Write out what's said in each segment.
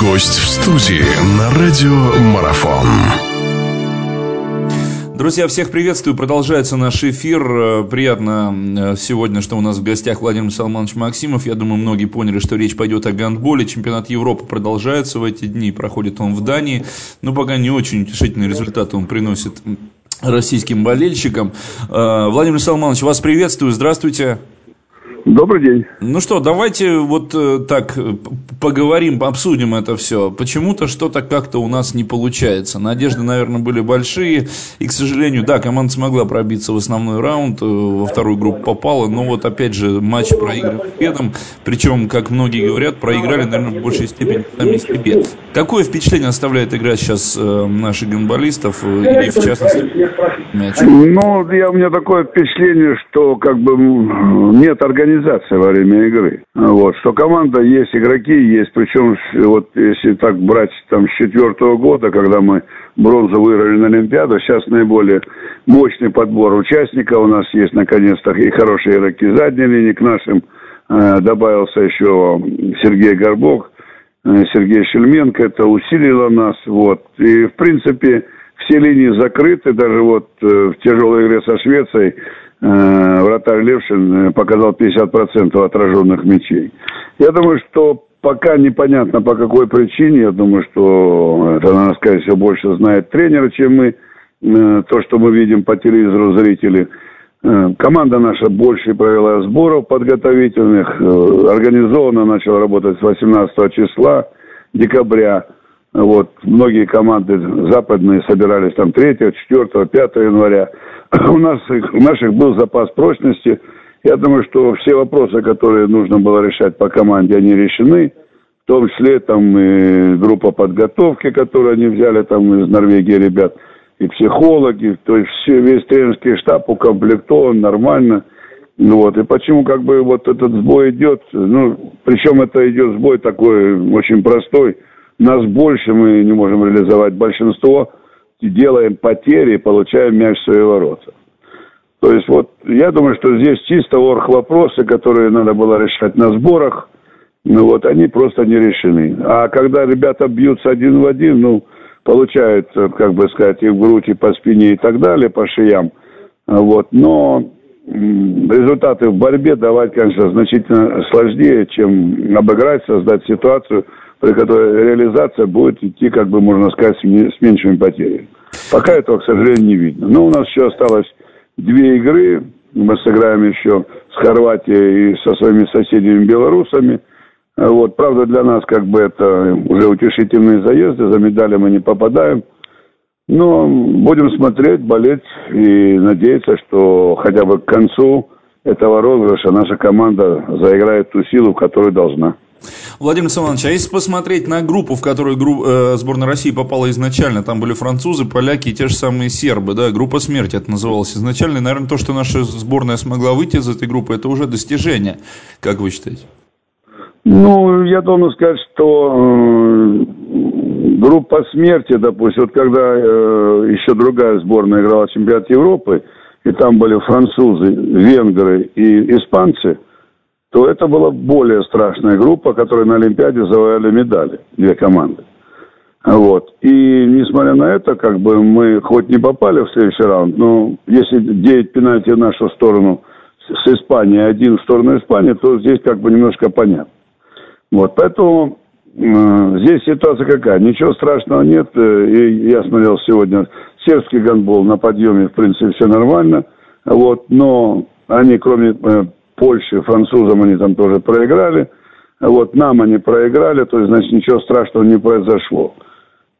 Гость в студии на радио Марафон. Друзья, всех приветствую. Продолжается наш эфир. Э, приятно э, сегодня, что у нас в гостях Владимир Салманович Максимов. Я думаю, многие поняли, что речь пойдет о гандболе. Чемпионат Европы продолжается в эти дни. Проходит он в Дании. Но пока не очень утешительные результаты он приносит российским болельщикам. Э, Владимир Салманович, вас приветствую. Здравствуйте. Добрый день. Ну что, давайте вот э, так э, поговорим, обсудим это все. Почему-то что-то как-то у нас не получается. Надежды, наверное, были большие. И, к сожалению, да, команда смогла пробиться в основной раунд, э, во вторую группу попала. Но вот опять же матч проиграли победам. Причем, как многие говорят, проиграли, наверное, в большей степени на месте бед. Какое впечатление оставляет игра сейчас наших гонболистов и, в частности, мяч? Ну, я, у меня такое впечатление, что как бы нет организации организация во время игры. Вот, что команда есть, игроки есть, причем вот если так брать там с четвертого года, когда мы бронзу выиграли на Олимпиаду, сейчас наиболее мощный подбор участников у нас есть наконец-то и хорошие игроки задней линии. К нашим э, добавился еще Сергей Горбок, э, Сергей Шельменко, это усилило нас, вот, и в принципе все линии закрыты, даже вот э, в тяжелой игре со Швецией вратарь Левшин э, показал 50% отраженных мячей. Я думаю, что пока непонятно по какой причине. Я думаю, что это, надо сказать, все больше знает тренер, чем мы. Э, то, что мы видим по телевизору зрители. Команда наша больше провела сборов подготовительных. Организованно начала работать с 18 числа декабря. Вот, многие команды западные собирались там 3, 4, 5 января. У нас у наших был запас прочности. Я думаю, что все вопросы, которые нужно было решать по команде, они решены. В том числе там и группа подготовки, которую они взяли там из Норвегии ребят, и психологи. То есть все, весь тренерский штаб укомплектован нормально. Ну вот, и почему как бы вот этот сбой идет, ну, причем это идет сбой такой очень простой – нас больше мы не можем реализовать большинство, делаем потери и получаем мяч в свои ворота. То есть вот я думаю, что здесь чисто орх вопросы, которые надо было решать на сборах, ну вот они просто не решены. А когда ребята бьются один в один, ну, получают, как бы сказать, и в грудь, и по спине, и так далее, по шеям. Вот. Но результаты в борьбе давать, конечно, значительно сложнее, чем обыграть, создать ситуацию – при которой реализация будет идти, как бы можно сказать, с меньшими потерями. Пока этого, к сожалению, не видно. Но у нас еще осталось две игры. Мы сыграем еще с Хорватией и со своими соседями белорусами. Вот, правда, для нас как бы это уже утешительные заезды, за медали мы не попадаем. Но будем смотреть, болеть и надеяться, что хотя бы к концу этого розыгрыша наша команда заиграет ту силу, которую должна. Владимир Самонович, а если посмотреть на группу, в которую групп, э, сборная России попала изначально, там были французы, поляки и те же самые сербы, да, группа смерти это называлось изначально, и, наверное, то, что наша сборная смогла выйти из этой группы, это уже достижение, как вы считаете? Ну, я должен сказать, что э, группа смерти, допустим, вот когда э, еще другая сборная играла в чемпионате Европы, и там были французы, венгры и испанцы – то это была более страшная группа, которая на Олимпиаде завоевали медали, две команды. Вот. И несмотря на это, как бы мы хоть не попали в следующий раунд, но если 9 пенальти в нашу сторону с Испанией, один в сторону Испании, то здесь как бы немножко понятно. Вот. Поэтому э, здесь ситуация какая? Ничего страшного нет. И я смотрел сегодня сербский гандбол на подъеме, в принципе, все нормально. Вот. Но они, кроме э, Польше, французам они там тоже проиграли. Вот нам они проиграли, то есть, значит, ничего страшного не произошло.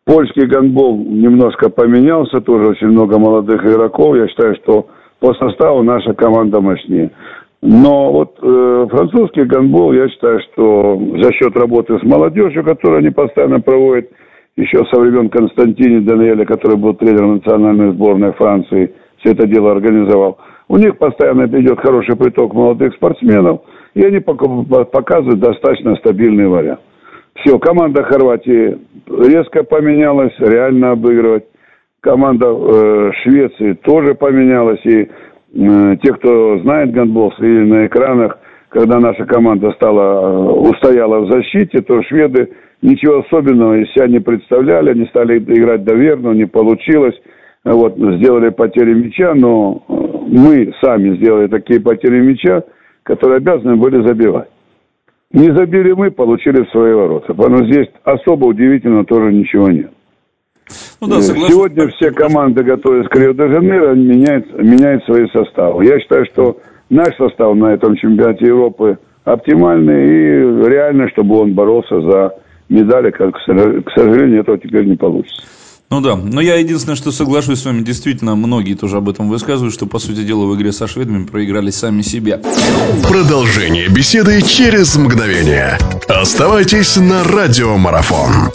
Польский гандбол немножко поменялся, тоже очень много молодых игроков. Я считаю, что по составу наша команда мощнее. Но вот э, французский гандбол, я считаю, что за счет работы с молодежью, которую они постоянно проводят, еще со времен Константини Даниэля, который был тренером национальной сборной Франции, все это дело организовал. У них постоянно идет хороший приток молодых спортсменов, и они показывают достаточно стабильный вариант. Все, команда Хорватии резко поменялась, реально обыгрывать. Команда э, Швеции тоже поменялась, и э, те, кто знает гандбол, следили на экранах, когда наша команда стала, э, устояла в защите, то шведы ничего особенного из себя не представляли. Они стали играть доверно, не получилось. Вот, сделали потери мяча, но э, мы сами сделали такие потери мяча, которые обязаны были забивать. Не забили мы, получили свои ворота. Поэтому здесь особо удивительно тоже ничего нет. Ну, да, Сегодня все команды, готовятся к Рио-де-Жанейро, меняют, меняют свои составы. Я считаю, что наш состав на этом чемпионате Европы оптимальный и реально, чтобы он боролся за медали, как, к сожалению, этого теперь не получится. Ну да, но я единственное, что соглашусь с вами, действительно, многие тоже об этом высказывают, что, по сути дела, в игре со шведами проиграли сами себя. Продолжение беседы через мгновение. Оставайтесь на радиомарафон.